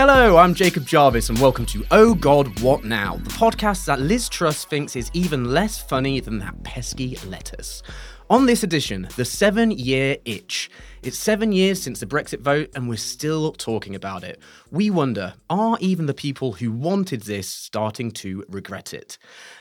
Hello, I'm Jacob Jarvis, and welcome to Oh God, What Now, the podcast that Liz Truss thinks is even less funny than that pesky lettuce. On this edition, the seven year itch. It's seven years since the Brexit vote, and we're still talking about it. We wonder are even the people who wanted this starting to regret it?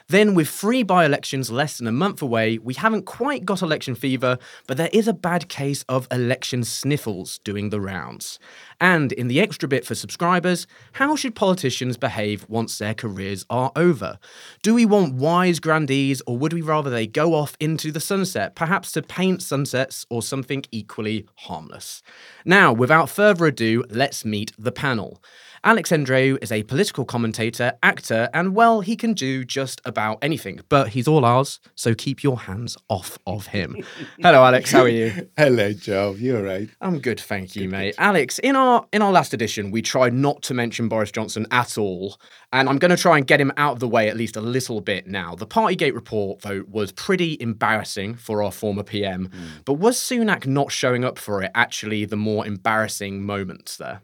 Then, with three by elections less than a month away, we haven't quite got election fever, but there is a bad case of election sniffles doing the rounds. And in the extra bit for subscribers, how should politicians behave once their careers are over? Do we want wise grandees, or would we rather they go off into the sunset, perhaps to paint sunsets or something equally harmless? Now, without further ado, let's meet the panel. Alex Andreou is a political commentator, actor, and well, he can do just about anything, but he's all ours, so keep your hands off of him. Hello, Alex, how are you? Hello, Joe. You're right. I'm good, thank you, mate. Alex, in our in our last edition, we tried not to mention Boris Johnson at all, and I'm going to try and get him out of the way at least a little bit now. The Partygate report vote was pretty embarrassing for our former PM, mm. but was Sunak not showing up for it actually the more embarrassing moments there?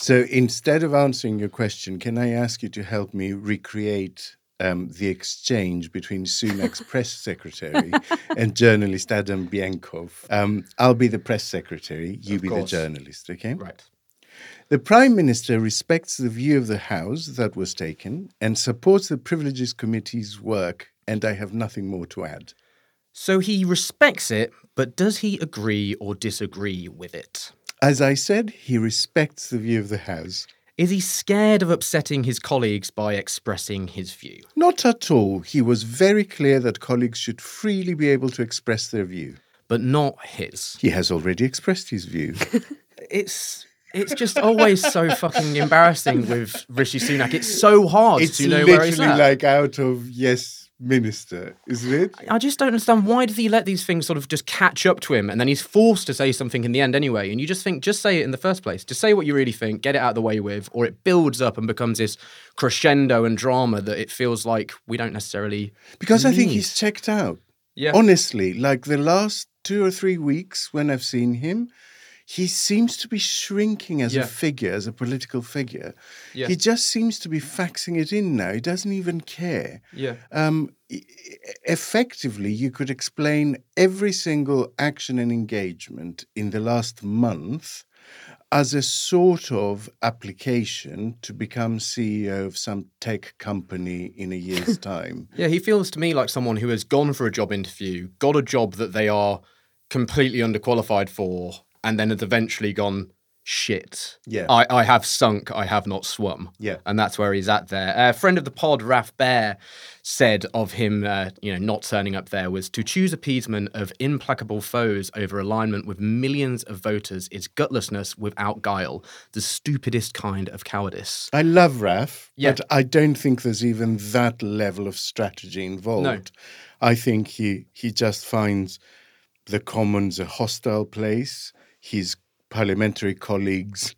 So instead of answering your question, can I ask you to help me recreate um, the exchange between Sunak's press secretary and journalist Adam Bienkov? Um, I'll be the press secretary, you of be course. the journalist, okay? Right. The Prime Minister respects the view of the House that was taken and supports the Privileges Committee's work, and I have nothing more to add. So he respects it, but does he agree or disagree with it? As I said, he respects the view of the House. Is he scared of upsetting his colleagues by expressing his view? Not at all. He was very clear that colleagues should freely be able to express their view. But not his. He has already expressed his view. it's it's just always so fucking embarrassing with Rishi Sunak. It's so hard it's to know where he's at. It's literally like out of yes minister, isn't it? I just don't understand why does he let these things sort of just catch up to him and then he's forced to say something in the end anyway. And you just think, just say it in the first place. Just say what you really think, get it out of the way with, or it builds up and becomes this crescendo and drama that it feels like we don't necessarily. Because need. I think he's checked out. Yeah. Honestly, like the last two or three weeks when I've seen him, he seems to be shrinking as yeah. a figure, as a political figure. Yeah. He just seems to be faxing it in now. He doesn't even care. Yeah. Um, effectively, you could explain every single action and engagement in the last month as a sort of application to become CEO of some tech company in a year's time. yeah, he feels to me like someone who has gone for a job interview, got a job that they are completely underqualified for, and then has eventually gone shit. Yeah. I, I have sunk, I have not swum. Yeah. And that's where he's at there. A friend of the pod, Raf Behr, said of him, uh, you know, not turning up there was to choose appeasement of implacable foes over alignment with millions of voters is gutlessness without guile, the stupidest kind of cowardice. I love Raf, yeah. but I don't think there's even that level of strategy involved. No. I think he he just finds the Commons a hostile place. His parliamentary colleagues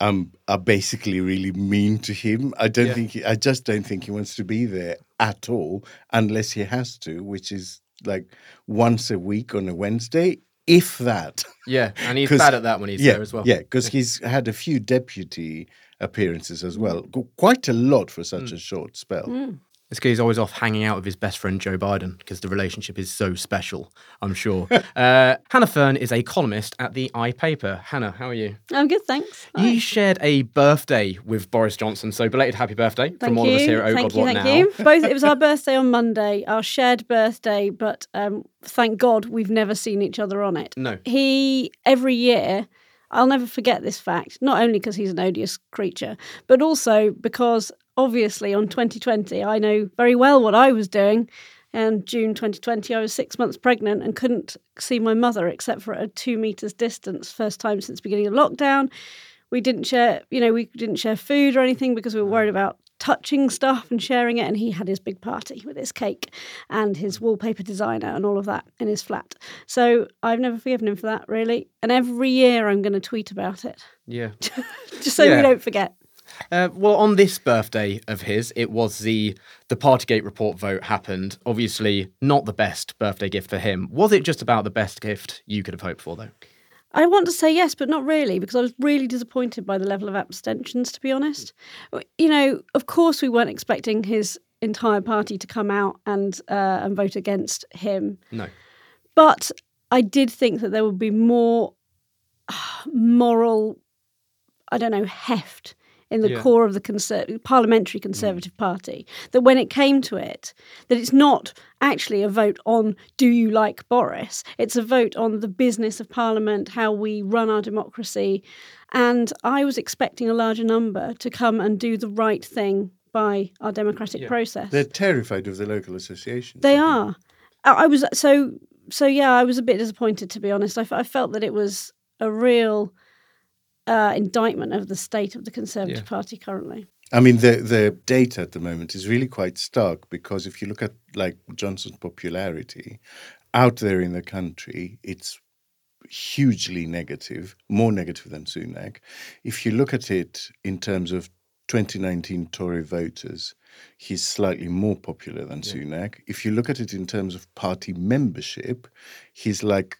um, are basically really mean to him. I don't yeah. think he, I just don't think he wants to be there at all unless he has to, which is like once a week on a Wednesday, if that. Yeah, and he's bad at that when he's yeah, there as well. Yeah, because he's had a few deputy appearances as well, quite a lot for such mm. a short spell. Mm. This guy's always off hanging out with his best friend Joe Biden because the relationship is so special, I'm sure. uh, Hannah Fearn is a columnist at the iPaper. Hannah, how are you? I'm good, thanks. Hi. You shared a birthday with Boris Johnson, so belated happy birthday thank from all of us here at Oh thank God you, What thank Now. You. Both, it was our birthday on Monday, our shared birthday, but um, thank God we've never seen each other on it. No. He, every year, I'll never forget this fact, not only because he's an odious creature, but also because obviously on 2020, I know very well what I was doing. And June 2020, I was six months pregnant and couldn't see my mother except for at a two meters distance. First time since the beginning of lockdown. We didn't share, you know, we didn't share food or anything because we were worried about touching stuff and sharing it. And he had his big party with his cake and his wallpaper designer and all of that in his flat. So I've never forgiven him for that, really. And every year I'm going to tweet about it. Yeah. Just so yeah. we don't forget. Uh, well, on this birthday of his, it was the the Partygate report vote happened. Obviously, not the best birthday gift for him. Was it just about the best gift you could have hoped for, though? I want to say yes, but not really, because I was really disappointed by the level of abstentions, to be honest. You know, of course, we weren't expecting his entire party to come out and uh, and vote against him. No. But I did think that there would be more moral, I don't know, heft in the Yeah. core of the conser- parliamentary Conservative mm. Party. That when it came to it, that it's not actually a vote on do you like Boris? It's a vote on the business of Parliament, how we run our democracy. And I was expecting a larger number to come and do the right thing by our democratic Yeah. process. They're terrified of the local associations. They I are. I I was so so. Yeah, I was a bit disappointed to be honest. I, f- I felt that it was a real uh, indictment of the state of the Conservative Yeah. Party currently. I mean, the the data at the moment is really quite stark because if you look at like Johnson's popularity out there in the country, it's hugely negative, more negative than Sunak. If you look at it in terms of 2019 Tory voters, he's slightly more popular than Sunak. If you look at it in terms of party membership, he's like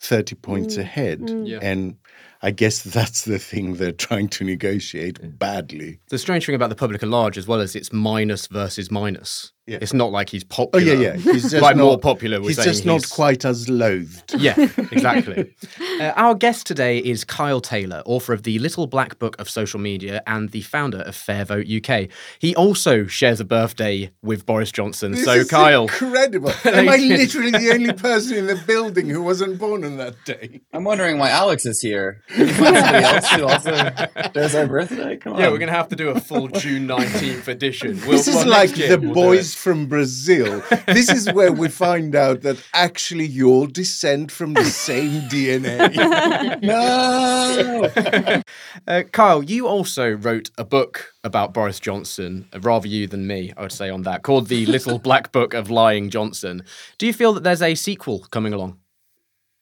30 points ahead. Yeah. And I guess that's the thing they're trying to negotiate badly. The strange thing about the public at large, as well as it's minus versus minus. Yeah. It's not like he's popular. Oh popular. yeah, yeah. He's just like not, more popular. We're He's just not he's- quite as loathed. Yeah, exactly. uh, our guest today is Kyle Taylor, author of the Little Black Book of Social Media and the founder of Fair Vote UK. He also shares a birthday with Boris Johnson. This so, is Kyle, incredible. Am I literally the only person in the building who wasn't born on that day? I'm wondering why Alex is here. Can you find somebody else who also does our birthday? Come on. yeah, we're going to have to do a full June 19th edition. We'll- This is well, like the we'll boys from Brazil. This is where we find out that actually you all descend from the same DNA. no. Uh, Kyle, you also wrote a book about Boris Johnson, uh, rather you than me, I would say, on that, called The Little Black Book of Lying Johnson. Do you feel that there's a sequel coming along?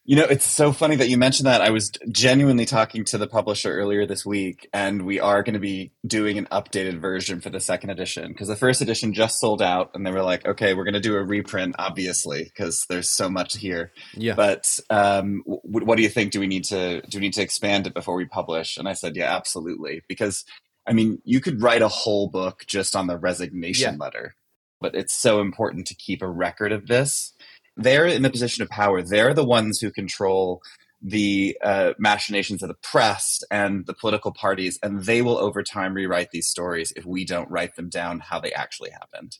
You know, it's so funny that you mentioned that. I was genuinely talking to the publisher earlier this week, and we are going to be doing an updated version for the second edition because the first edition just sold out, and they were like, "Okay, we're going to do a reprint, obviously, because there's so much here." Yeah. But um, w- what do you think? Do we need to do we need to expand it before we publish? And I said, yeah, absolutely, because I mean, you could write a whole book just on the resignation Yeah. letter, but it's so important to keep a record of this. They're in the position of power. They're the ones who control the uh, machinations of the press and the political parties, and they will over time rewrite these stories if we don't write them down how they actually happened.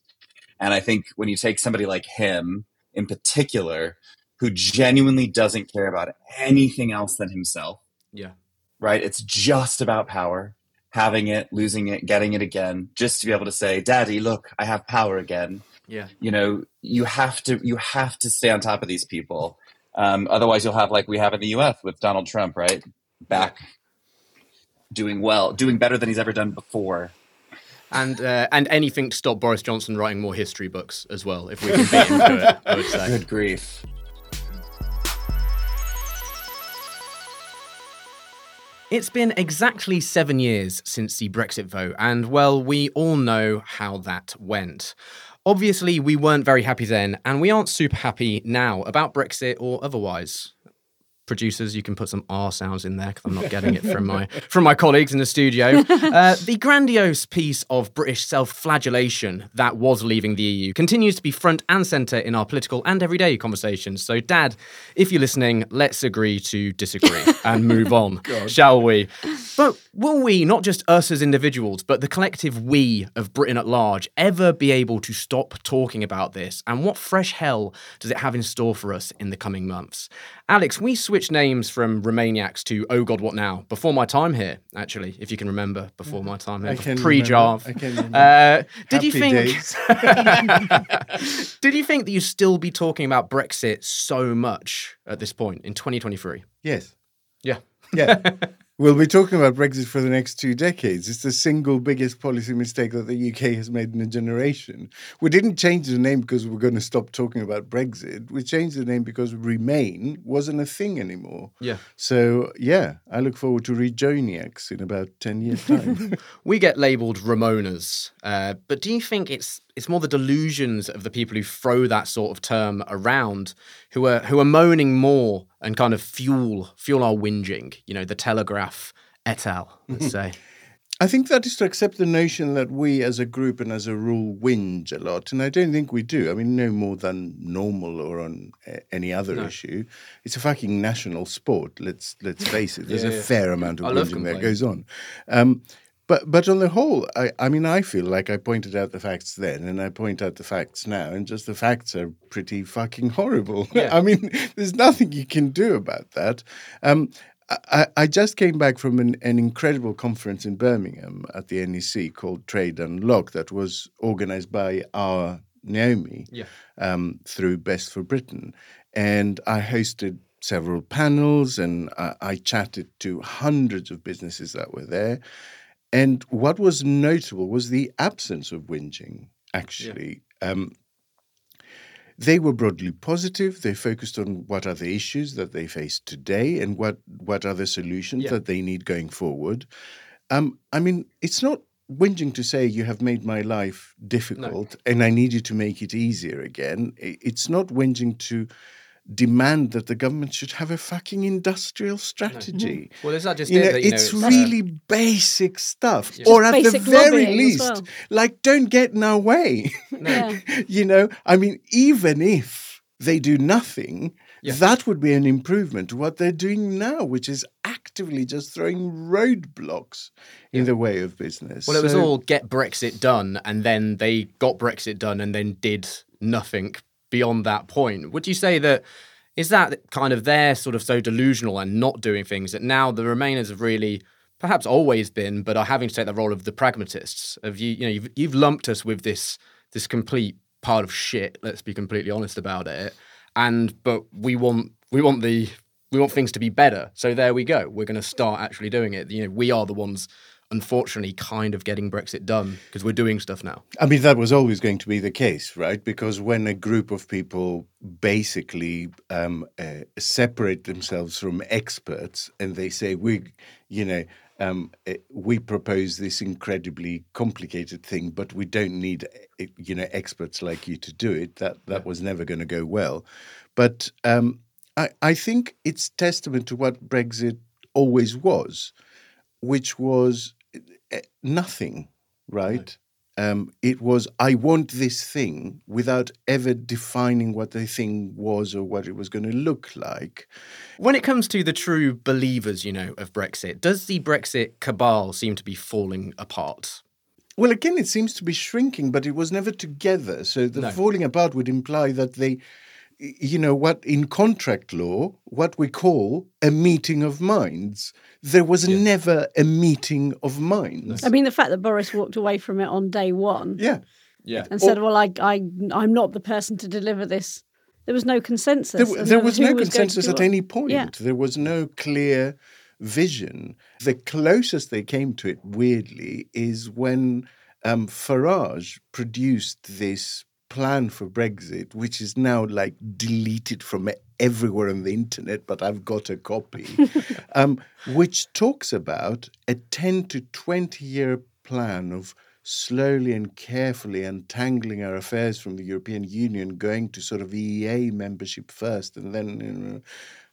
And I think when you take somebody like him in particular, who genuinely doesn't care about anything else than himself, Yeah. right? It's just about power, having it, losing it, getting it again, just to be able to say, "Daddy, look, I have power again." Yeah. You know, you have to you have to stay on top of these people. Um, otherwise, you'll have like we have in the U.S. with Donald Trump, right? Back doing well, doing better than he's ever done before. And uh, and anything to stop Boris Johnson writing more history books as well, if we can beat him to it, I would say. Good grief. It's been exactly seven years since the Brexit vote, and well, we all know how that went. Obviously, we weren't very happy then, and we aren't super happy now about Brexit or otherwise. Producers, you can put some R sounds in there because I'm not getting it from my from my colleagues in the studio. Uh, the grandiose piece of British self-flagellation that was leaving the EU continues to be front and centre in our political and everyday conversations. So, Dad, if you're listening, let's agree to disagree and move on, shall we? But will we, not just us as individuals, but the collective we of Britain at large, ever be able to stop talking about this? And what fresh hell does it have in store for us in the coming months? Alex, we switched names from Remainiacs to Oh God, What Now? Before my time here, actually, if you can remember, before my time here, pre Jav. remember. I can remember. Uh, did you think? did you think that you'd still be talking about Brexit so much at this point in 2023? Yes. Yeah. Yeah. we'll be talking about Brexit for the next two decades. It's the single biggest policy mistake that the UK has made in a generation. We didn't change the name because we we're going to stop talking about Brexit. We changed the name because Remain wasn't a thing anymore. Yeah. So, yeah, I look forward to rejoining X in about 10 years' time. We get labelled Remoaners, uh, but do you think it's it's more the delusions of the people who throw that sort of term around, who are who are moaning more and kind of fuel fuel our whinging. You know, the Telegraph et al. Let's say. I think that is to accept the notion that we as a group and as a rule whinge a lot. And I don't think we do. I mean, no more than normal or on a- any other No. issue. It's a fucking national sport. Let's let's face it. There's Yeah, a yeah. fair amount of I whinging that goes on. Um, but but on the whole, I, I mean, I feel like I pointed out the facts then, and I point out the facts now, and just the facts are pretty fucking horrible. Yeah. I mean, there's nothing you can do about that. Um, I, I just came back from an, an incredible conference in Birmingham at the NEC called Trade Unlock that was organized by our Naomi Yeah. um, through Best for Britain. And I hosted several panels and I, I chatted to hundreds of businesses that were there. And what was notable was the absence of whinging, actually. Um, they were broadly positive. They focused on what are the issues that they face today and what, what are the solutions Yeah. that they need going forward. Um, I mean, it's not whinging to say you have made my life difficult and I need you to make it easier again. It's not whinging to demand that the government should have a fucking industrial strategy. Well, is that just You it? know, that, you it's know, uh, really basic stuff. Yeah. Or at the very least, well. like, don't get in our way. Yeah. you know, I mean, even if they do nothing, Yeah. that would be an improvement to what they're doing now, which is actively just throwing roadblocks in the way of business. Well, it was So- all get Brexit done, and then they got Brexit done, and then did nothing beyond that point. Would you say that is that kind of they're sort of so delusional and not doing things that now the Remainers have really, perhaps always been, but are having to take the role of the pragmatists? Of you, you know, you've, you've lumped us with this this complete pile of shit. Let's be completely honest about it. And but we want we want the we want things to be better. So there we go. We're going to start actually doing it. You know, we are the ones, unfortunately, kind of getting Brexit done because we're doing stuff now. I mean, that was always going to be the case, right? Because when a group of people basically um, uh, separate themselves from experts and they say, we, you know, um, uh, we propose this incredibly complicated thing, but we don't need, uh, you know, experts like you to do it. That that was never going to go well. But um, I, I think it's testament to what Brexit always was, which was nothing, right? Um, it was I want this thing without ever defining what the thing was or what it was going to look like. When it comes to the true believers, you know, of Brexit, does the Brexit cabal seem to be falling apart? Well, again, it seems to be shrinking, but it was never together. So the No. falling apart would imply that they, you know, what in contract law, what we call a meeting of minds. There was never a meeting of minds. I mean, the fact that Boris walked away from it on day one Yeah. Yeah. and said, "Well, I, I, I'm not the person to deliver this." There was no consensus. There, there was no going consensus do at any point. Yeah. There was no clear vision. The closest they came to it, weirdly, is when um, Farage produced this plan for Brexit, which is now like deleted from everywhere on the internet, but I've got a copy, um, which talks about a 10 to 20 year plan of slowly and carefully untangling our affairs from the European Union, going to sort of EEA membership first, and then, you know,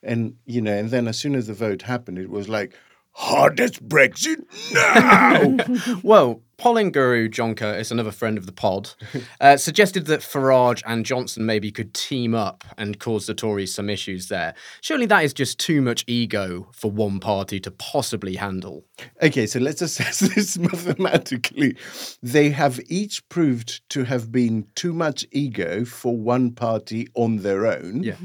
and you know, and then as soon as the vote happened, it was like hardest Brexit now. Well, polling guru John Curtice, another friend of the pod, uh, suggested that Farage and Johnson maybe could team up and cause the Tories some issues there. Surely that is just too much ego for one party to possibly handle. okay, so let's assess this mathematically. They have each proved to have been too much ego for one party on their own. Yeah.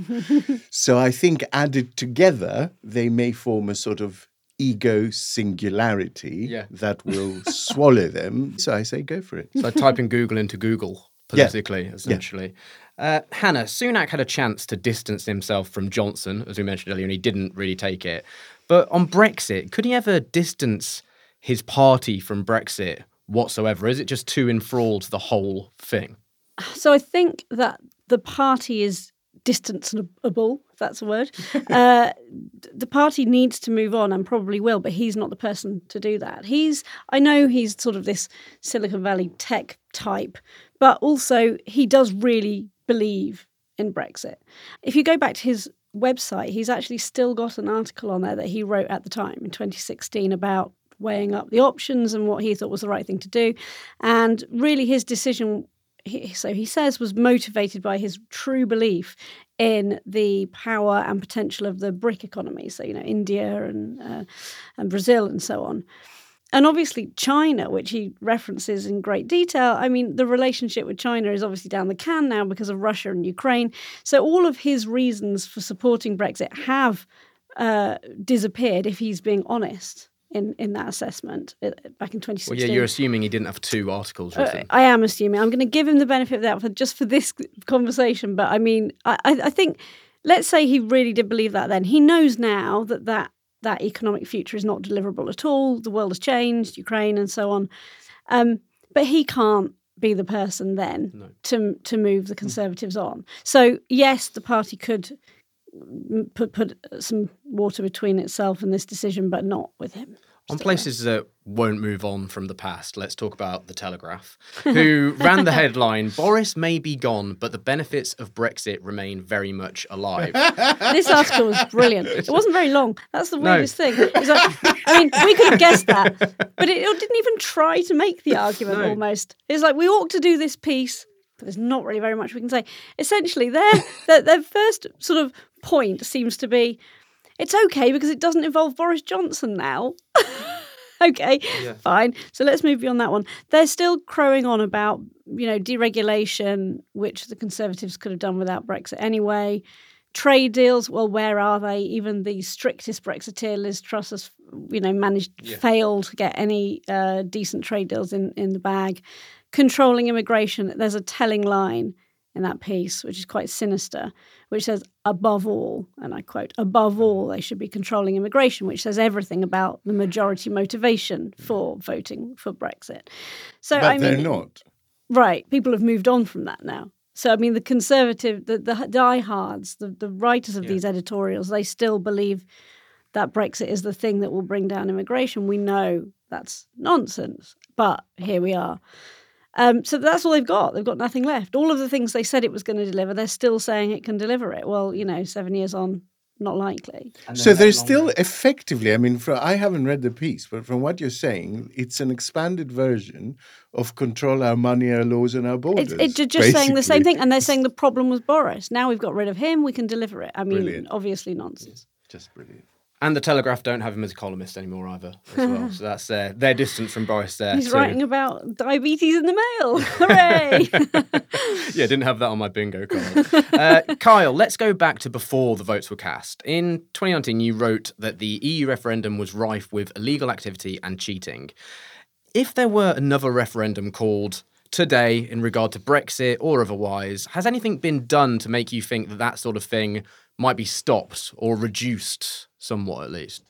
So I think added together, they may form a sort of ego singularity Yeah. that will swallow them. So I say go for it. So typing Google into Google Yeah. politically, essentially. Uh, Hannah, Sunak had a chance to distance himself from Johnson, as we mentioned earlier, and he didn't really take it. But on Brexit, could he ever distance his party from Brexit whatsoever? Is it just too enthralled to the whole thing? So I think that the party is distanceable, if that's a word. uh, the party needs to move on and probably will, but he's not the person to do that. He's, I know he's sort of this Silicon Valley tech type, but also he does really believe in Brexit. If you go back to his website, he's actually still got an article on there that he wrote at the time in 2016 about weighing up the options and what he thought was the right thing to do. And really, his decision he, so he says was motivated by his true belief in the power and potential of the BRIC economy. So you know India and uh, and Brazil and so on. And obviously, China, which he references in great detail. I mean, the relationship with China is obviously down the can now because of Russia and Ukraine. So, all of his reasons for supporting Brexit have uh, disappeared if he's being honest in, in that assessment uh, back in 2016. Well, yeah, you're assuming he didn't have two articles uh, written. Uh, I am assuming. I'm going to give him the benefit of that for just for this conversation. But I mean, I, I think let's say he really did believe that. Then he knows now that that that economic future is not deliverable at all. The world has changed, Ukraine and so on. Um, but he can't be the person then no. to to move the Conservatives on. So yes, the party could put put some water between itself and this decision, but not with him. On places that won't move on from the past, let's talk about The Telegraph, who ran the headline Boris may be gone, but the benefits of Brexit remain very much alive. this article was brilliant. It wasn't very long. That's the weirdest no. thing. Like, I mean, we could have guessed that, but it, it, didn't even try to make the argument no. almost. It's like, we ought to do this piece. But there's not really very much we can say. Essentially, their, their, their first sort of point seems to be it's okay because it doesn't involve Boris Johnson now. okay, yeah. fine. So let's move beyond that one. They're still crowing on about, you know, deregulation, which the Conservatives could have done without Brexit anyway. Trade deals, well, where are they? Even the strictest Brexiteer, Liz Truss, has, you know, managed, yeah. failed to get any uh, decent trade deals in, in the bag. Controlling immigration, there's a telling line in that piece, which is quite sinister, which says, above all, and I quote, above mm-hmm. all, they should be controlling immigration, which says everything about the majority motivation mm-hmm. for voting for Brexit. So, but I mean, they're not. Right. People have moved on from that now. So, I mean, the conservative, the, the diehards, the, the writers of yeah. these editorials, they still believe that Brexit is the thing that will bring down immigration. We know that's nonsense, but here we are. Um, so that's all they've got. They've got nothing left. All of the things they said it was going to deliver, they're still saying it can deliver it. Well, you know, seven years on, not likely. So there's still effectively, I mean, for, I haven't read the piece, but from what you're saying, it's an expanded version of control our money, our laws, and our borders. It's, it's just saying the same thing, and they're saying the problem was Boris. Now we've got rid of him, we can deliver it. I mean, brilliant. obviously nonsense. Just brilliant. And the Telegraph don't have him as a columnist anymore either, as well. so that's uh, they're distant from Boris there. He's too. writing about diabetes in the mail. Hooray! yeah, didn't have that on my bingo card. Uh, Kyle, let's go back to before the votes were cast. In 2019, you wrote that the EU referendum was rife with illegal activity and cheating. If there were another referendum called today in regard to Brexit or otherwise, has anything been done to make you think that that sort of thing might be stopped or reduced somewhat at least?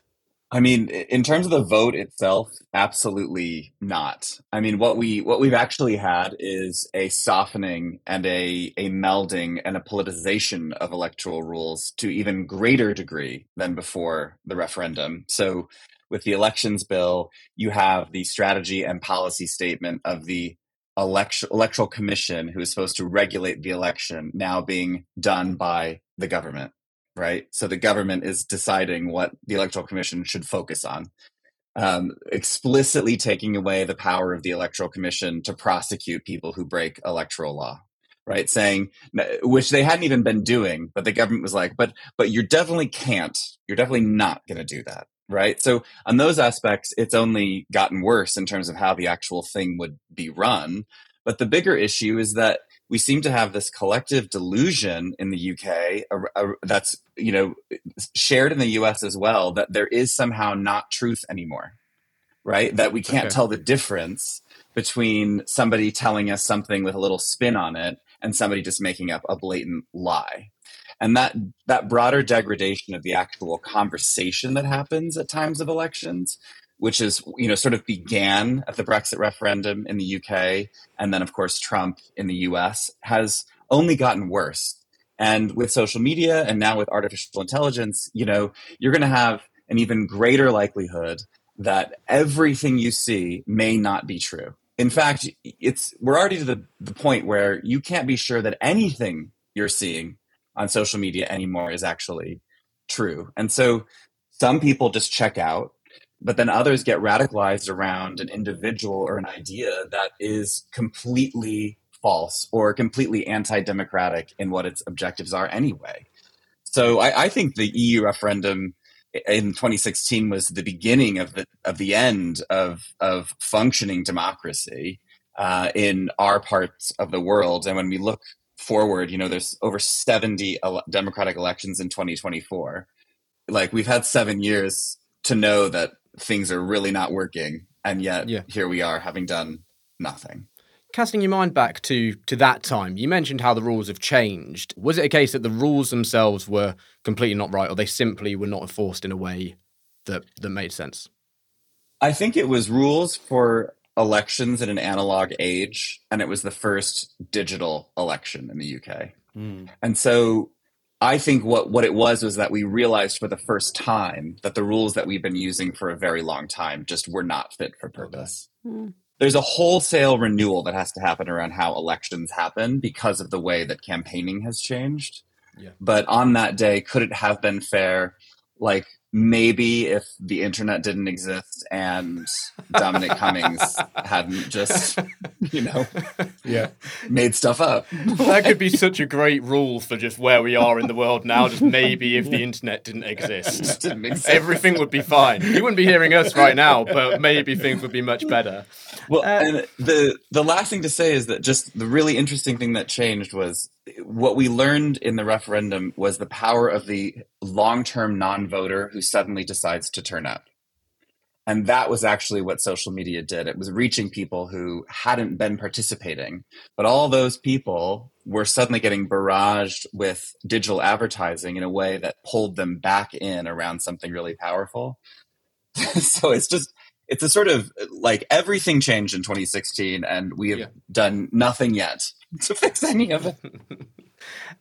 I mean, in terms of the vote itself, absolutely not. I mean, what we what we've actually had is a softening and a a melding and a politicization of electoral rules to even greater degree than before the referendum. So, with the elections bill, you have the strategy and policy statement of the election, electoral commission, who is supposed to regulate the election, now being done by the government right? So the government is deciding what the electoral commission should focus on. Um, explicitly taking away the power of the electoral commission to prosecute people who break electoral law right saying which they hadn't even been doing but the government was like but but you definitely can't you're definitely not going to do that right so on those aspects it's only gotten worse in terms of how the actual thing would be run but the bigger issue is that we seem to have this collective delusion in the UK uh, uh, that's you know shared in the US as well that there is somehow not truth anymore right that we can't okay. tell the difference between somebody telling us something with a little spin on it and somebody just making up a blatant lie and that that broader degradation of the actual conversation that happens at times of elections which is you know sort of began at the Brexit referendum in the UK and then of course Trump in the US has only gotten worse And with social media and now with artificial intelligence, you know, you're going to have an even greater likelihood that everything you see may not be true. In fact, it's we're already to the, the point where you can't be sure that anything you're seeing on social media anymore is actually true. And so some people just check out, but then others get radicalized around an individual or an idea that is completely false or completely anti-democratic in what its objectives are anyway. So I, I think the EU referendum in 2016 was the beginning of the of the end of of functioning democracy uh, in our parts of the world. And when we look forward, you know, there's over 70 ele- democratic elections in 2024. Like we've had seven years to know that things are really not working, and yet Yeah. here we are having done nothing. Casting your mind back to to that time, you mentioned how the rules have changed. Was it a case that the rules themselves were completely not right, or they simply were not enforced in a way that that made sense? I think it was rules for elections in an analog age, and it was the first digital election in the UK. Hmm. And so I think what, what it was was that we realized for the first time that the rules that we've been using for a very long time just were not fit for purpose. Mm. There's a wholesale renewal that has to happen around how elections happen because of the way that campaigning has changed. Yeah. But on that day, could it have been fair? Like maybe if the internet didn't exist and Dominic Cummings hadn't just, you know, Yeah. made stuff up. that could be such a great rule for just where we are in the world now. Just maybe if the internet didn't exist, Didn't exist. everything would be fine. You wouldn't be hearing us right now, but maybe things would be much better. Well, Uh, and the the last thing to say is that just the really interesting thing that changed was what we learned in the referendum was the power of the long-term non-voter who suddenly decides to turn up. And that was actually what social media did. It was reaching people who hadn't been participating. But all those people were suddenly getting barraged with digital advertising in a way that pulled them back in around something really powerful. so it's just it's a sort of like everything changed in 2016 and we have Yeah. done nothing yet to fix any of it.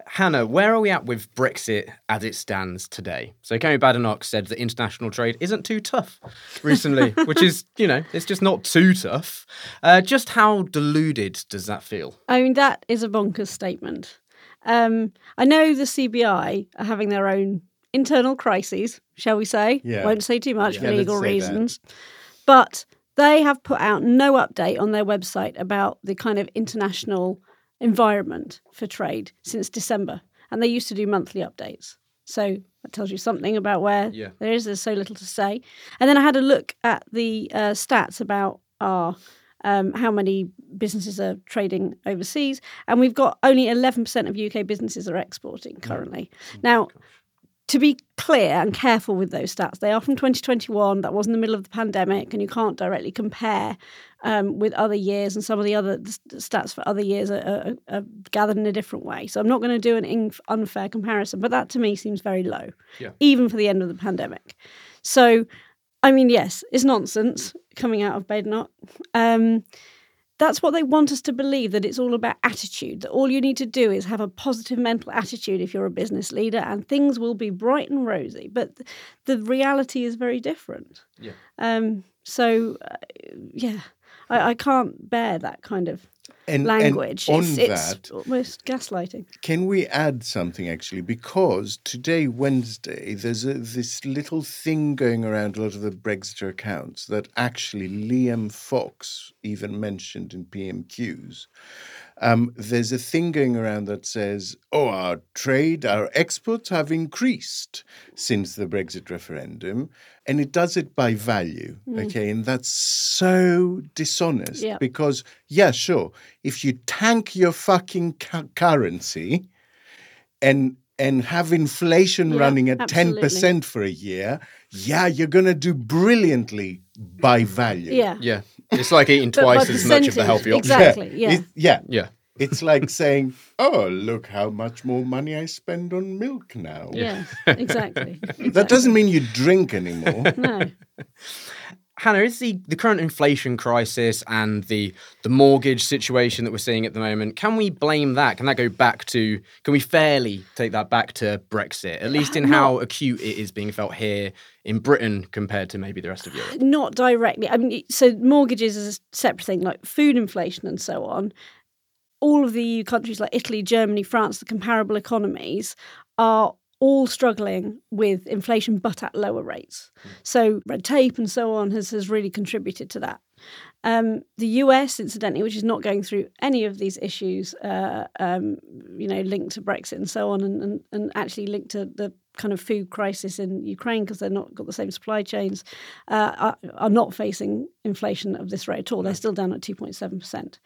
Hannah, where are we at with Brexit as it stands today? So Kemi Badenoch said that international trade isn't too tough recently, which is, you know, it's just not too tough. Uh, just how deluded does that feel? I mean, that is a bonkers statement. Um, I know the CBI are having their own internal crises, shall we say? Yeah. Won't say too much Yeah, for legal reasons. that. But they have put out no update on their website about the kind of international environment for trade since December. And they used to do monthly updates. So that tells you something about where Yeah. there is. There's so little to say. And then I had a look at the uh, stats about our um, how many businesses are trading overseas, and we've got only 11% of UK businesses are exporting currently. Now, to be clear and careful with those stats, they are from 2021. That was in the middle of the pandemic, and you can't directly compare um, with other years. And some of the other stats for other years are, are, are gathered in a different way. So I'm not going to do an inf- unfair comparison, but that to me seems very low, Yeah. even for the end of the pandemic. So, I mean, yes, it's nonsense coming out of Badenoch. Um, that's what they want us to believe that it's all about attitude that all you need to do is have a positive mental attitude if you're a business leader and things will be bright and rosy but th- the reality is very different Yeah. um so uh, yeah I, I can't bear that kind of And, language and on it's, it's that, almost gaslighting Can we add something actually? Because today, Wednesday, there's a, this little thing going around a lot of the Brexiter accounts that actually Liam Fox even mentioned in PMQs. Um, there's a thing going around that says, oh, our trade, our exports have increased since the Brexit referendum. And it does it by value. Okay. And that's so dishonest Yeah. because, yeah, sure, if you tank your fucking cu- currency and and have inflation Yeah, running at 10% for a year, yeah, you're gonna do brilliantly by value. yeah Yeah. It's like eating twice as much of the percentage, healthy option. exactly yeah It- yeah. Yeah. It's like saying, "Oh, look how much more money I spend on milk now." yeah exactly That doesn't mean you drink anymore. no Hannah, is the, the current inflation crisis and the the mortgage situation that we're seeing at the moment, can we blame that? Can that go back to, can we fairly take that back to Brexit, at least in uh, how acute it is being felt here in Britain compared to maybe the rest of Europe? Not directly. I mean, so mortgages is a separate thing, like food inflation and so on. All of the EU countries like Italy, Germany, France, the comparable economies are all struggling with inflation but at lower rates. So red tape and so on has, has really contributed to that. Um, the US, incidentally, which is not going through any of these issues, uh, um, you know, linked to Brexit and so on, and, and, and actually linked to the kind of food crisis in Ukraine because they're not got the same supply chains, uh, are, are not facing inflation of this rate at all. They're still down at 2.7%.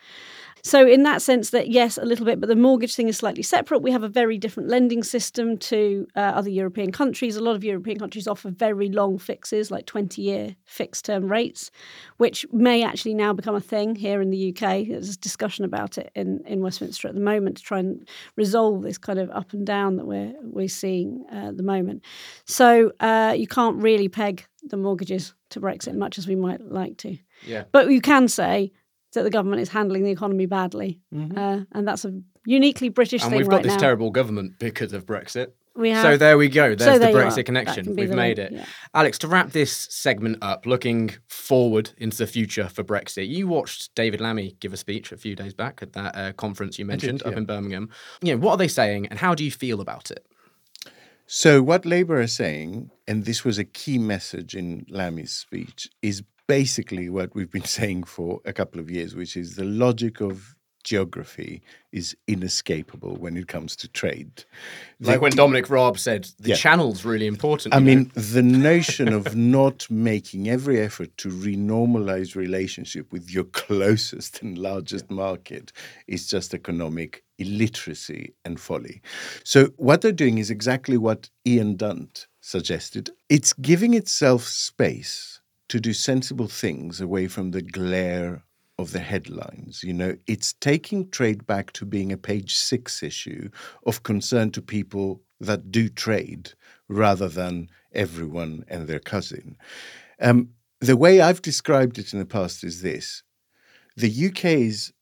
So, in that sense, that yes, a little bit, but the mortgage thing is slightly separate. We have a very different lending system to uh, other European countries. A lot of European countries offer very long fixes, like 20 year fixed term rates, which may actually now become a thing here in the UK. There's discussion about it in, in Westminster at the moment to try and resolve this kind of up and down that we're, we're seeing uh, at the moment. So, uh, you can't really peg the mortgages to Brexit much as we might like to. Yeah. But you can say that the government is handling the economy badly, uh, and that's a uniquely British Mm-hmm. And thing we've right got this now. terrible government because of Brexit. We have. So there we go. There's So the there you are. Brexit connection. We've the made link, it. yeah. Alex, to wrap this segment up, looking forward into the future for Brexit, you watched David Lammy give a speech a few days back at that uh, conference you mentioned up yeah. in Birmingham. You know, what are they saying and how do you feel about it? So, what Labour are saying, and this was a key message in Lammy's speech, is basically what we've been saying for a couple of years, which is the logic of geography is inescapable when it comes to trade. Like The- when Dominic Raab said the Yeah. channel's really important. I you know? mean, the notion of not making every effort to renormalize relationship with your closest and largest market is just economic illiteracy and folly. So what they're doing is exactly what Ian Dunt suggested. It's giving itself space to do sensible things away from the glare of the headlines. You know, it's taking trade back to being a page six issue of concern to people that do trade rather than everyone and their cousin. Um, the way I've described it in the past is this the UK is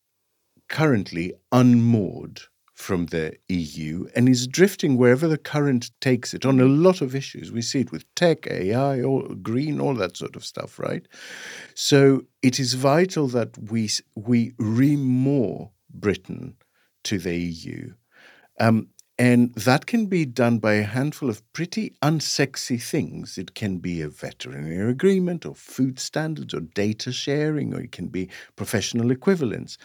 currently unmoored from the EU and is drifting wherever the current takes it on a lot of issues. We see it with tech, AI, all, green, all that sort of stuff, right? So it is vital that we we remoor Britain to the EU. Um, and that can be done by a handful of pretty unsexy things. It can be a veterinary agreement, or food standards, or data sharing, or it can be professional equivalence.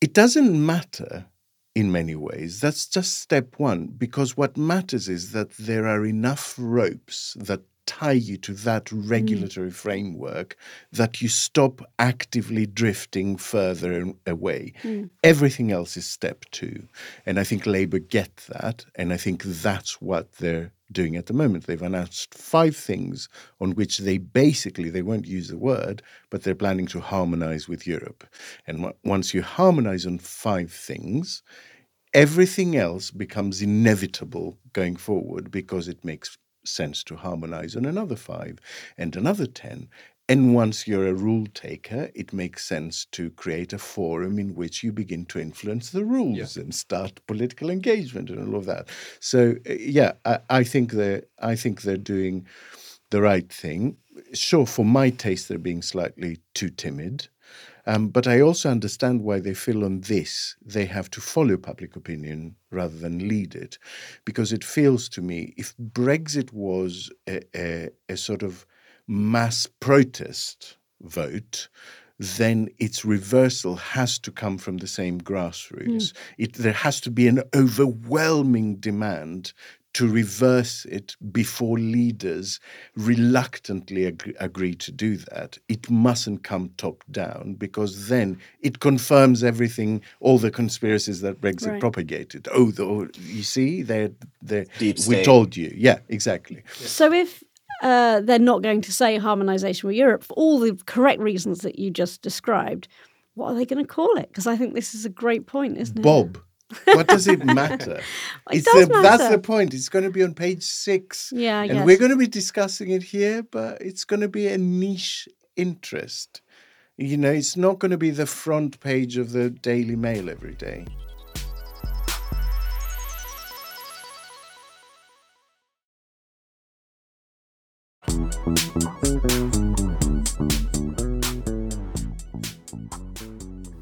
It doesn't matter in many ways. That's just step one, because what matters is that there are enough ropes that tie you to that mm. regulatory framework that you stop actively drifting further away. Mm. Everything else is step two. And I think Labour get that. And I think that's what they're doing at the moment. They've announced five things on which they basically they won't use the word, but they're planning to harmonize with Europe. And on- once you harmonize on five things, everything else becomes inevitable going forward because it makes sense to harmonize on another five and another 10. And once you're a rule taker, it makes sense to create a forum in which you begin to influence the rules and start political engagement and all of that. So, uh, yeah, I, I think they're I think they're doing the right thing. Sure, for my taste, they're being slightly too timid. Um, but I also understand why they feel on this they have to follow public opinion rather than lead it. Because it feels to me if Brexit was a, a, a sort of mass protest vote, then its reversal has to come from the same grassroots. It, there has to be an overwhelming demand to reverse it before leaders reluctantly agree, agree to do that. It mustn't come top down because then it confirms everything, all the conspiracies that Brexit Right. propagated. Oh, the, oh, you see, they're, they're, Deep we state. told you. Yeah, exactly. So if uh, they're not going to say harmonisation with Europe for all the correct reasons that you just described, what are they going to call it? Because I think this is a great point, isn't it? Bob. What does it matter? It it's does the, That's the point. It's going to be on page six. Yeah, and guess. we're going to be discussing it here, but it's going to be a niche interest. You know, it's not going to be the front page of the Daily Mail every day.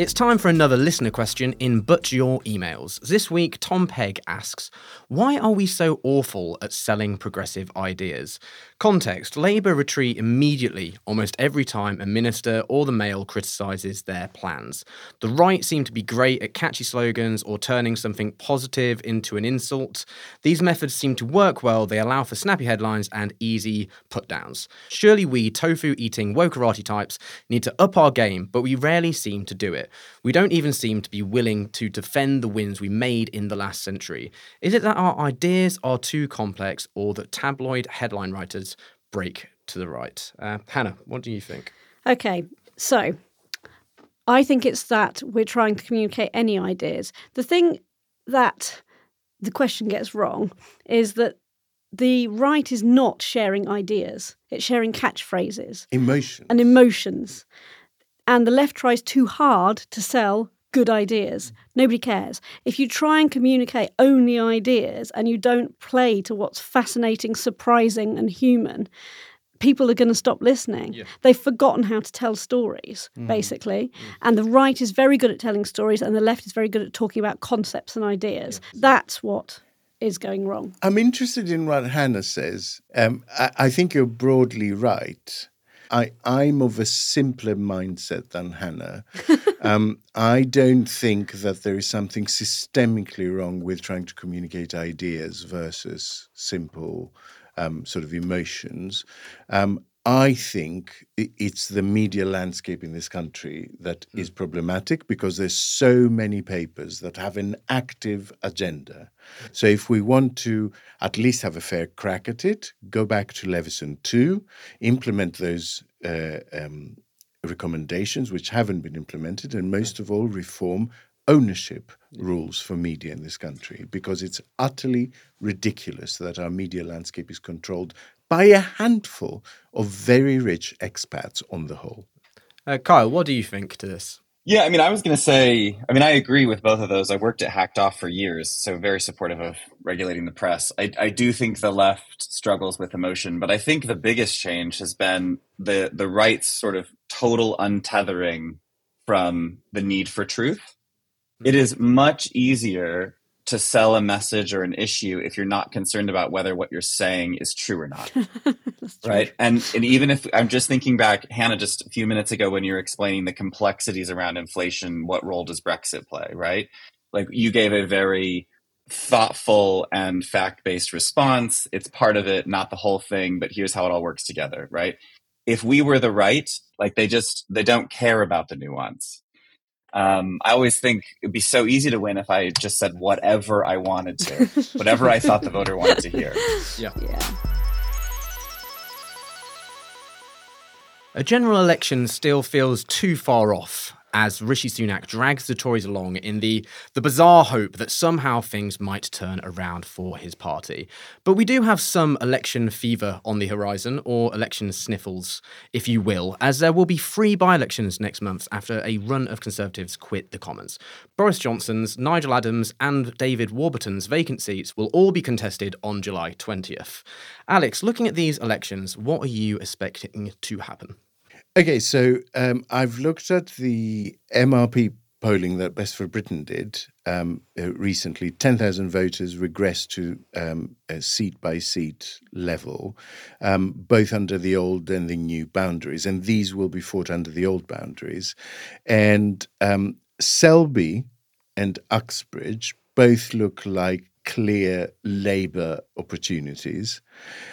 It's time for another listener question in But Your Emails. This week, Tom Pegg asks, Why are we so awful at selling progressive ideas? Context Labour retreat immediately almost every time a minister or the Mail criticises their plans. The right seem to be great at catchy slogans or turning something positive into an insult. These methods seem to work well, they allow for snappy headlines and easy put downs. Surely we tofu eating wokarati types need to up our game, but we rarely seem to do it. We don't even seem to be willing to defend the wins we made in the last century. Is it that our ideas are too complex or that tabloid headline writers break to the right? Uh, Hannah, what do you think? Okay, so I think it's that we're trying to communicate any ideas. The thing that the question gets wrong is that the right is not sharing ideas, it's sharing catchphrases Emotion. and emotions. And the left tries too hard to sell good ideas. Nobody cares. If you try and communicate only ideas and you don't play to what's fascinating, surprising, and human, people are going to stop listening. Yeah. They've forgotten how to tell stories, basically. And the right is very good at telling stories, and the left is very good at talking about concepts and ideas. That's what is going wrong. I'm interested in what Hannah says. Um, I, I think you're broadly right. I, I'm of a simpler mindset than Hannah. um, I don't think that there is something systemically wrong with trying to communicate ideas versus simple um, sort of emotions. Um, I think it's the media landscape in this country that is problematic because there's so many papers that have an active agenda. So if we want to at least have a fair crack at it, go back to Leveson 2, implement those uh, um, recommendations which haven't been implemented, and most of all, reform ownership rules for media in this country because it's utterly ridiculous that our media landscape is controlled by a handful of very rich expats on the whole. Uh, Kyle, what do you think to this? Yeah, I mean, I was going to say, I mean, I agree with both of those. I worked at Hacked Off for years, so very supportive of regulating the press. I, I do think the left struggles with emotion, but I think the biggest change has been the the right's sort of total untethering from the need for truth. It is much easier to sell a message or an issue if you're not concerned about whether what you're saying is true or not. Right? And and even if i'm just thinking back hannah just a few minutes ago when you were explaining the complexities around inflation what role does brexit play right? Like you gave a very thoughtful and fact-based response. It's part of it not the whole thing but here's how it all works together right? If we were the right like they just they don't care about the nuance um, I always think it'd be so easy to win if I just said whatever I wanted to, whatever I thought the voter wanted to hear. Yeah. A general election still feels too far off as Rishi Sunak drags the Tories along in the, the bizarre hope that somehow things might turn around for his party. But we do have some election fever on the horizon, or election sniffles, if you will, as there will be three by elections next month after a run of Conservatives quit the Commons. Boris Johnson's, Nigel Adams, and David Warburton's vacant seats will all be contested on July 20th. Alex, looking at these elections, what are you expecting to happen? Okay, so um, I've looked at the MRP polling that Best for Britain did um, uh, recently. 10,000 voters regressed to um, a seat by seat level, um, both under the old and the new boundaries. And these will be fought under the old boundaries. And um, Selby and Uxbridge both look like clear Labour opportunities.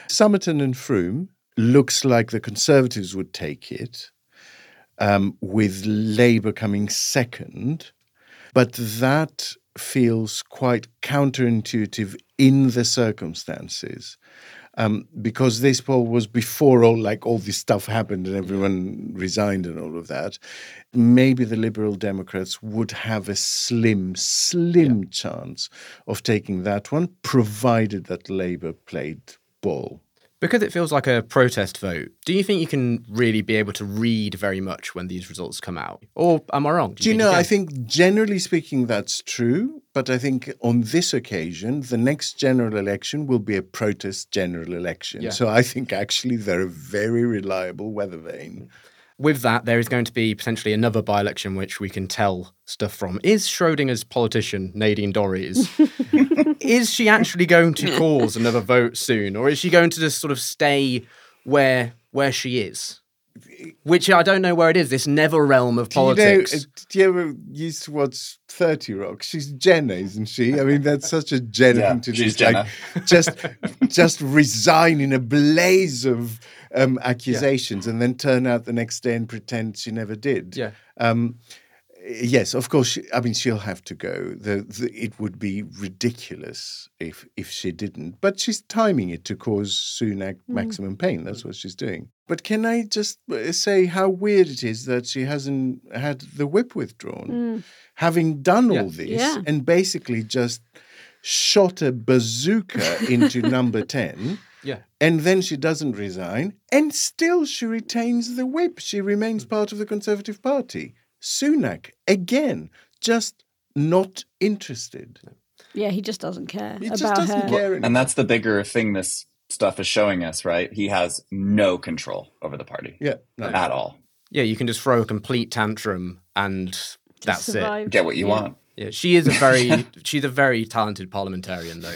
Somerton and Frome looks like the Conservatives would take it, um, with Labour coming second. But that feels quite counterintuitive in the circumstances. Um, because this poll was before all like all this stuff happened and everyone resigned and all of that, maybe the Liberal Democrats would have a slim, slim chance of taking that one, provided that Labour played ball. Because it feels like a protest vote, do you think you can really be able to read very much when these results come out? Or am I wrong? Do you, know, can? I think generally speaking, that's true. But I think on this occasion, the next general election will be a protest general election. Yeah. So I think actually they're a very reliable weather vane. With that, there is going to be potentially another by election which we can tell stuff from. Is Schrodinger's politician, Nadine Dorries, is she actually going to cause another vote soon? Or is she going to just sort of stay where where she is? Which I don't know where it is, this never realm of politics. Do you, know, uh, do you ever used to watch 30 Rock? She's Jenna, isn't she? I mean, that's such a Jenna Yeah, to do. she's It's like just, just resign in a blaze of um, accusations and then turn out the next day and pretend she never did. Yeah. Um, yes, of course. She, I mean, she'll have to go. The, the, it would be ridiculous if if she didn't. But she's timing it to cause Sunak maximum pain. That's what she's doing. But can I just uh, say how weird it is that she hasn't had the whip withdrawn, having done Yeah. all this Yeah. and basically just shot a bazooka into number ten. yeah. And then she doesn't resign, and still she retains the whip. She remains part of the Conservative Party. Sunak, again, just not interested. Yeah, he just doesn't care He about just doesn't her. care. And that's the bigger thing this stuff is showing us, right? He has no control over the party Yeah, no. at all. Yeah, you can just throw a complete tantrum and that's it. Get what you Yeah. want. Yeah, she is a very she's a very talented parliamentarian though.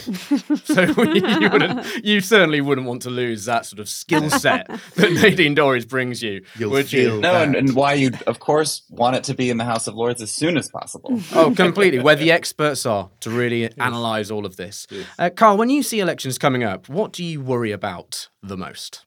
so you wouldn't you certainly wouldn't want to lose that sort of skill set that Nadine Dorries brings you. You'll would feel you? No, and, and why you, of course, want it to be in the House of Lords as soon as possible. Oh, completely. Where the experts are to really analyze all of this. Uh, Kyle, when you see elections coming up, what do you worry about the most?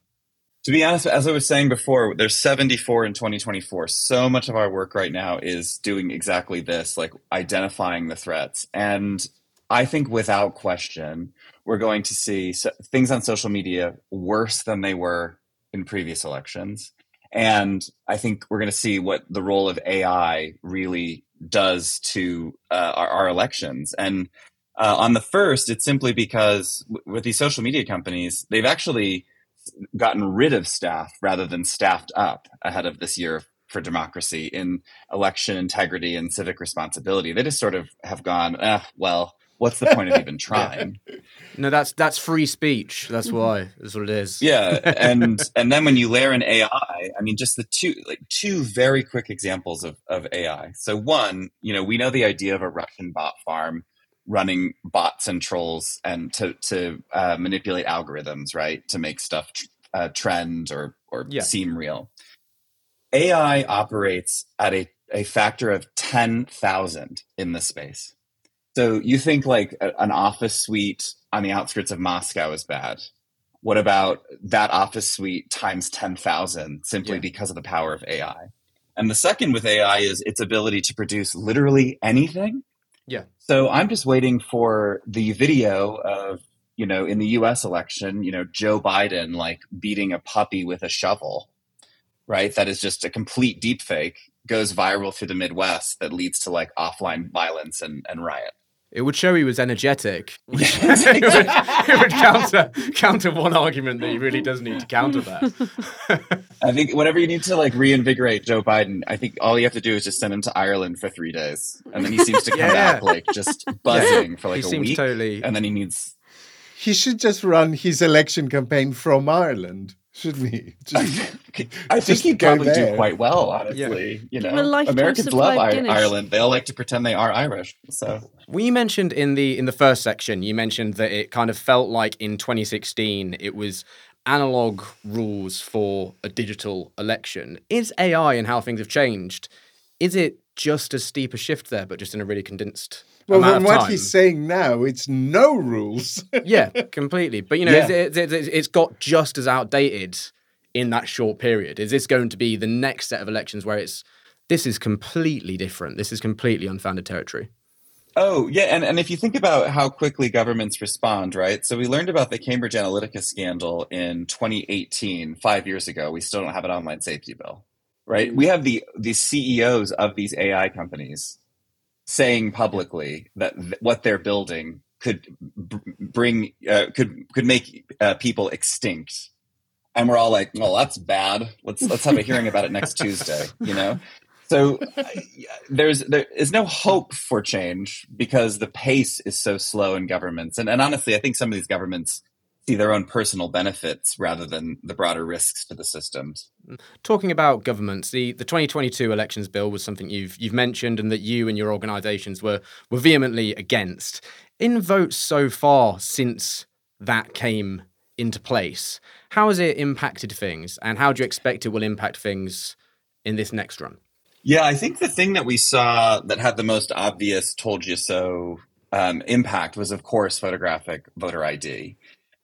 To be honest, as I was saying before, there's 74 in 2024. So much of our work right now is doing exactly this, like identifying the threats. And I think without question, we're going to see things on social media worse than they were in previous elections. And I think we're going to see what the role of AI really does to uh, our, our elections. And uh, on the first, it's simply because w- with these social media companies, they've actually gotten rid of staff rather than staffed up ahead of this year for democracy in election integrity and civic responsibility. They just sort of have gone, eh, well, what's the point of even trying? No, that's that's free speech. That's why. That's what it is. yeah and and then when you layer in ai i mean just the two like two very quick examples of, of ai so one you know we know the idea of a russian bot farm running bots and trolls and to to uh, manipulate algorithms right to make stuff tr- uh, trend or or Yeah. seem real ai operates at a, a factor of 10000 in this space so you think like a, an office suite on the outskirts of Moscow is bad. What about that office suite times 10,000 simply Yeah. because of the power of AI? And the second with AI is its ability to produce literally anything. Yeah. So I'm just waiting for the video of, you know, in the US election, you know, Joe Biden like beating a puppy with a shovel, right? That is just a complete deep fake, goes viral through the Midwest that leads to like offline violence and, and riot. It would show he was energetic. it, would, it would counter counter one argument that he really does need to counter that. I think whenever you need to like reinvigorate Joe Biden, I think all you have to do is just send him to Ireland for three days, and then he seems to come Yeah. back like just buzzing for like he a seems week, totally. and then he needs. He should just run his election campaign from Ireland, shouldn't he? Just, I think Just he'd go probably do quite well, honestly. You know, a Americans love I- Ireland. They all like to pretend they are Irish. So we mentioned in the in the first section, you mentioned that it kind of felt like in 2016 it was analog rules for a digital election. Is AI and how things have changed? Is it just as steep a shift there, but just in a really condensed well, amount from what time? he's saying now, it's no rules. yeah, completely. But you know, Yeah. it's, it's, it's- it's got just as outdated in that short period. Is this going to be the next set of elections where it's this is completely different? This is completely unfounded territory. Oh, yeah. And, and if you think about how quickly governments respond, right? So we learned about the Cambridge Analytica scandal in 2018, five years ago. We still don't have an online safety bill, right? Mm. We have the, the CEOs of these AI companies saying publicly that th- what they're building could b- bring uh, could could make uh, people extinct. And we're all like well that's bad. Let's let's have a hearing about it next tuesday you know? So there's there is no hope for change because the pace is so slow in governments. And, and honestly i think some of these governments see their own personal benefits rather than the broader risks to the systems. Talking about governments, the, the 2022 elections bill was something you've you've mentioned and that you and your organisations were were vehemently against. In votes so far since that came into place, how has it impacted things, and how do you expect it will impact things in this next run? Yeah, I think the thing that we saw that had the most obvious "told you so" um, impact was, of course, photographic voter ID.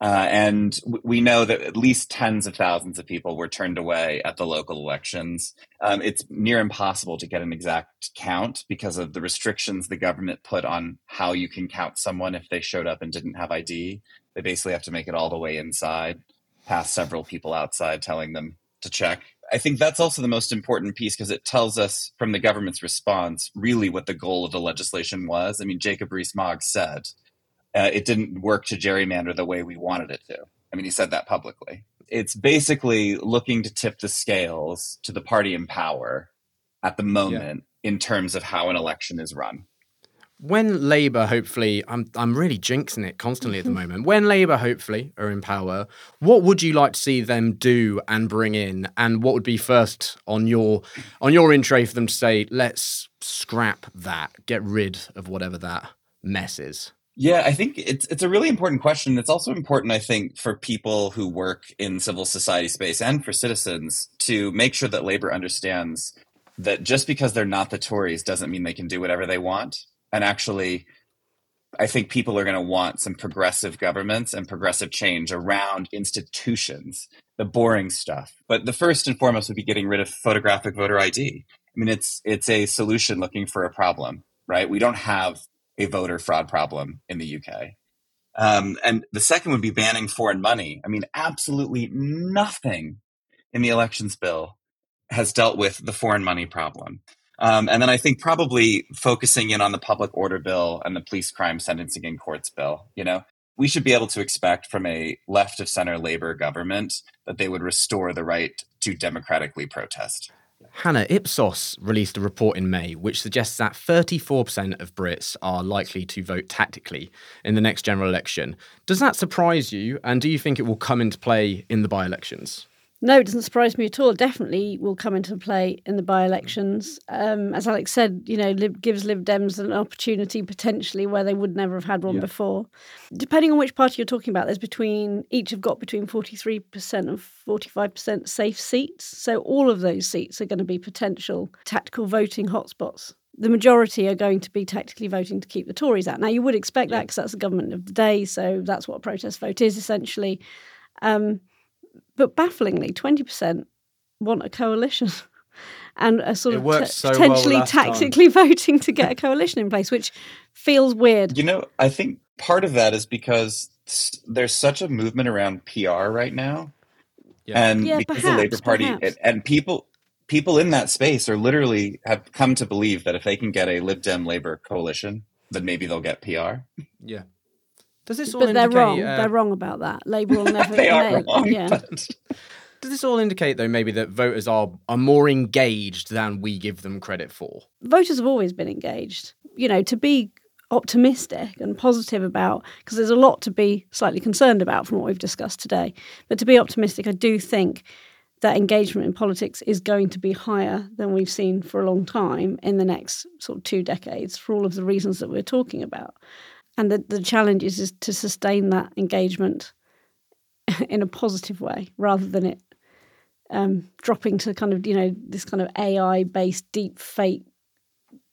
Uh, and we know that at least tens of thousands of people were turned away at the local elections. Um, it's near impossible to get an exact count because of the restrictions the government put on how you can count someone if they showed up and didn't have ID. They basically have to make it all the way inside, past several people outside telling them to check. I think that's also the most important piece because it tells us from the government's response really what the goal of the legislation was. I mean, Jacob Rees-Mogg said uh, it didn't work to gerrymander the way we wanted it to. I mean, he said that publicly. It's basically looking to tip the scales to the party in power at the moment yeah. in terms of how an election is run. When Labour, hopefully, I'm I'm really jinxing it constantly at the moment. When Labour, hopefully, are in power, what would you like to see them do and bring in? And what would be first on your on your in tray for them to say, let's scrap that, get rid of whatever that mess is? Yeah, I think it's it's a really important question. It's also important, I think, for people who work in civil society space and for citizens to make sure that labor understands that just because they're not the Tories doesn't mean they can do whatever they want. And actually, I think people are going to want some progressive governments and progressive change around institutions, the boring stuff. But the first and foremost would be getting rid of photographic voter ID. I mean, it's it's a solution looking for a problem, right? We don't have a voter fraud problem in the UK. Um, and the second would be banning foreign money. I mean, absolutely nothing in the elections bill has dealt with the foreign money problem. Um, and then I think probably focusing in on the public order bill and the police crime sentencing in courts bill. You know, we should be able to expect from a left of center labor government that they would restore the right to democratically protest. Hannah, Ipsos released a report in May which suggests that 34% of Brits are likely to vote tactically in the next general election. Does that surprise you, and do you think it will come into play in the by elections? No, it doesn't surprise me at all. It definitely will come into play in the by-elections. Um, as Alex said, you know, Lib, gives Lib Dems an opportunity potentially where they would never have had one yeah. before. Depending on which party you're talking about, there's between each have got between 43% and 45% safe seats. So all of those seats are going to be potential tactical voting hotspots the majority are going to be tactically voting to keep the Tories out. Now, you would expect that because that's the government of the day, so that's what a protest vote is essentially. Um, but bafflingly, 20% want a coalition and a sort of t- so potentially well tactically time. voting to get a coalition in place, which feels weird. You know, I think part of that is because there's such a movement around PR right now. Yeah. And yeah, because perhaps, the Labour Party and, and people people in that space are literally have come to believe that if they can get a Lib Dem Labour coalition, then maybe they'll get PR. Yeah. Does this all but indicate, they're wrong. Uh, they're wrong about that. Labour will never. they are wrong. Yeah. But... Does this all indicate, though, maybe that voters are are more engaged than we give them credit for? Voters have always been engaged. You know, to be optimistic and positive about because there's a lot to be slightly concerned about from what we've discussed today. But to be optimistic, I do think that engagement in politics is going to be higher than we've seen for a long time in the next sort of two decades for all of the reasons that we're talking about. And the, the challenge is, is to sustain that engagement in a positive way rather than it um, dropping to kind of, you know, this kind of AI based deep fake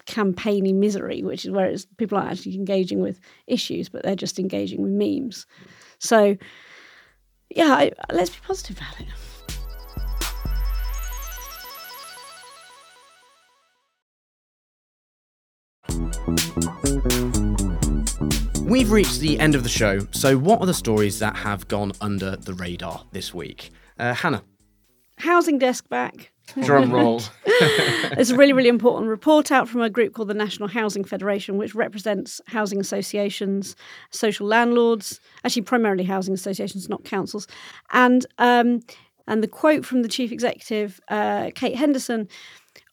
campaigny misery, which is where it's, people aren't actually engaging with issues, but they're just engaging with memes. So, yeah, I, let's be positive about it. We've reached the end of the show, so what are the stories that have gone under the radar this week? Uh, Hannah. Housing desk back. Drum roll. There's a really, really important report out from a group called the National Housing Federation, which represents housing associations, social landlords, actually primarily housing associations, not councils. And um, and the quote from the chief executive, uh, Kate Henderson,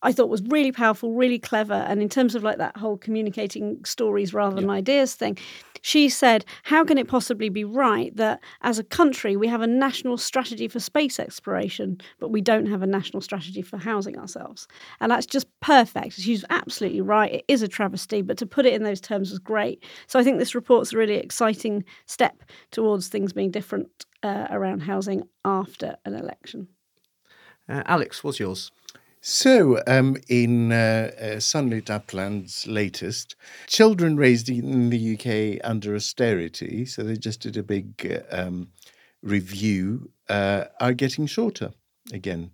I thought was really powerful, really clever. And in terms of like that whole communicating stories rather than ideas thing, she said, How can it possibly be right that as a country we have a national strategy for space exploration, but we don't have a national strategy for housing ourselves? And that's just perfect. She's absolutely right. It is a travesty, but to put it in those terms was great. So I think this report's a really exciting step towards things being different uh, around housing after an election. Uh, Alex, what's yours? So, um, in uh, uh, Sunlit Upland's latest, children raised in the UK under austerity, so they just did a big uh, um, review, uh, are getting shorter again.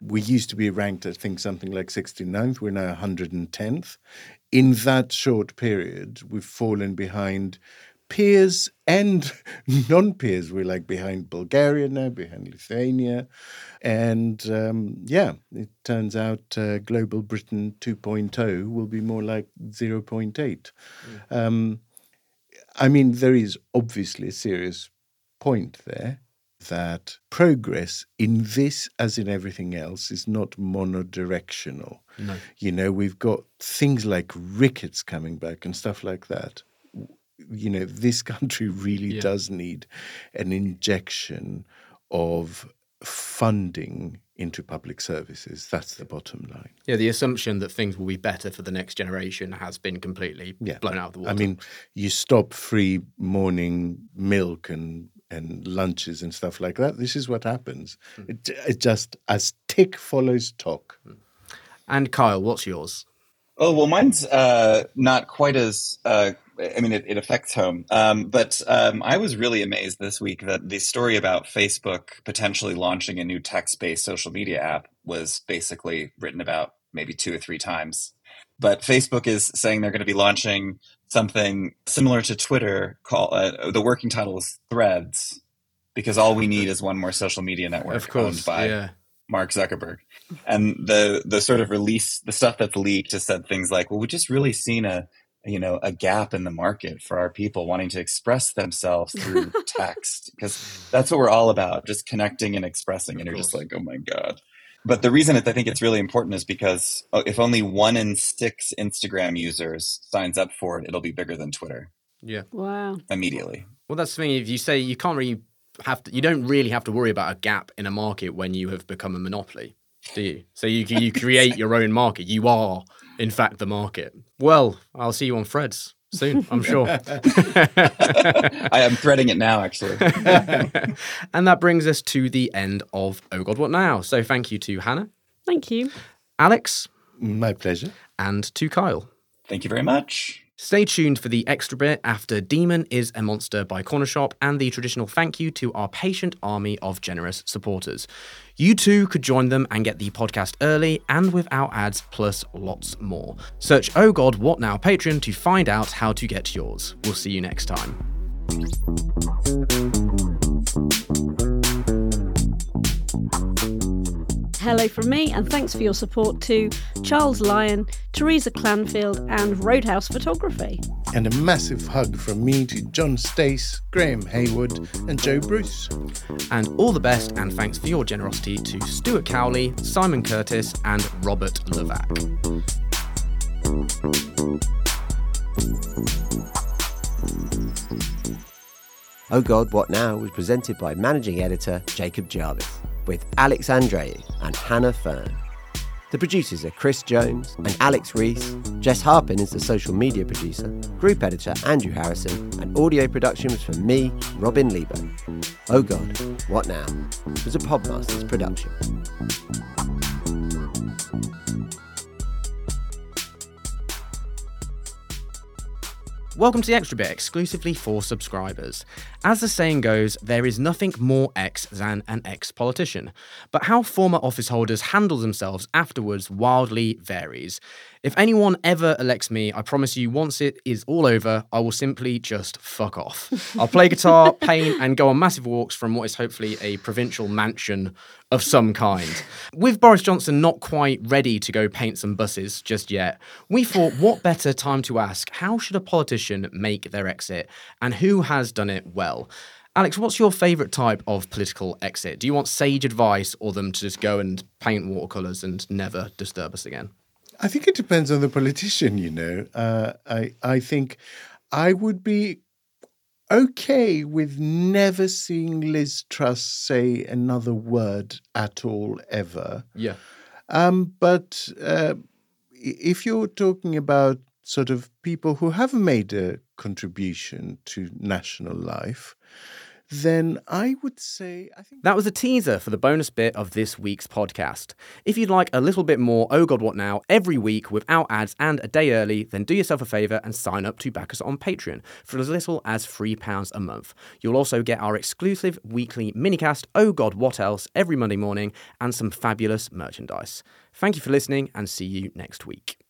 We used to be ranked, I think, something like 69th. We're now 110th. In that short period, we've fallen behind peers and non peers. We're like behind Bulgaria now, behind Lithuania. And um, yeah, it turns out uh, Global Britain 2.0 will be more like 0.8. Mm. Um, I mean, there is obviously a serious point there that progress in this, as in everything else, is not monodirectional. No. You know, we've got things like rickets coming back and stuff like that you know, this country really yeah. does need an injection of funding into public services. That's the bottom line. Yeah, the assumption that things will be better for the next generation has been completely yeah. blown out of the water. I mean, you stop free morning milk and and lunches and stuff like that. This is what happens. Mm. It, it just as tick follows talk. Hmm. And Kyle, what's yours? Oh well, mine's uh, not quite as uh, I mean, it, it affects home. Um, but um, I was really amazed this week that the story about Facebook potentially launching a new text based social media app was basically written about maybe two or three times. But Facebook is saying they're going to be launching something similar to Twitter. Called uh, the working title is Threads, because all we need is one more social media network of course, owned by yeah. Mark Zuckerberg. And the the sort of release, the stuff that's leaked, has said things like, "Well, we've just really seen a you know a gap in the market for our people wanting to express themselves through text because that's what we're all about just connecting and expressing of and you're course. just like oh my god. But the reason that i think it's really important is because uh, if only one in six instagram users signs up for it it'll be bigger than twitter. Yeah. Wow. Immediately. Well that's the thing if you say you can't really have to you don't really have to worry about a gap in a market when you have become a monopoly do you? So you, you create your own market. You are in fact, the market. Well, I'll see you on Threads soon, I'm sure. I am threading it now, actually. and that brings us to the end of Oh God, What Now? So thank you to Hannah. Thank you. Alex. My pleasure. And to Kyle. Thank you very much. Stay tuned for the extra bit after Demon is a Monster by Corner Shop and the traditional thank you to our patient army of generous supporters. You too could join them and get the podcast early and without ads, plus lots more. Search Oh God, What Now Patreon to find out how to get yours. We'll see you next time. Hello from me, and thanks for your support to Charles Lyon, Teresa Clanfield, and Roadhouse Photography. And a massive hug from me to John Stace, Graham Haywood, and Joe Bruce. And all the best, and thanks for your generosity to Stuart Cowley, Simon Curtis, and Robert Levac. Oh God, What Now was presented by managing editor Jacob Jarvis with Alex Andreou and Hannah Fearn. The producers are Chris Jones and Alex Reese. Jess Harpin is the social media producer, group editor Andrew Harrison, and audio production was from me, Robin Leeburn. Oh God, What Now? was a Podmasters production. Welcome to the Extra Bit exclusively for subscribers. As the saying goes, there is nothing more ex than an ex politician. But how former office holders handle themselves afterwards wildly varies. If anyone ever elects me, I promise you, once it is all over, I will simply just fuck off. I'll play guitar, paint, and go on massive walks from what is hopefully a provincial mansion of some kind. With Boris Johnson not quite ready to go paint some buses just yet, we thought what better time to ask how should a politician make their exit and who has done it well? Alex, what's your favourite type of political exit? Do you want sage advice or them to just go and paint watercolours and never disturb us again? I think it depends on the politician, you know. Uh, I, I think I would be okay with never seeing Liz Truss say another word at all ever. Yeah. Um, but uh, if you're talking about sort of people who have made a contribution to national life, then I would say I think That was a teaser for the bonus bit of this week's podcast. If you'd like a little bit more Oh God What Now every week without ads and a day early, then do yourself a favour and sign up to back us on Patreon for as little as £3 a month. You'll also get our exclusive weekly minicast Oh God What Else every Monday morning and some fabulous merchandise. Thank you for listening and see you next week.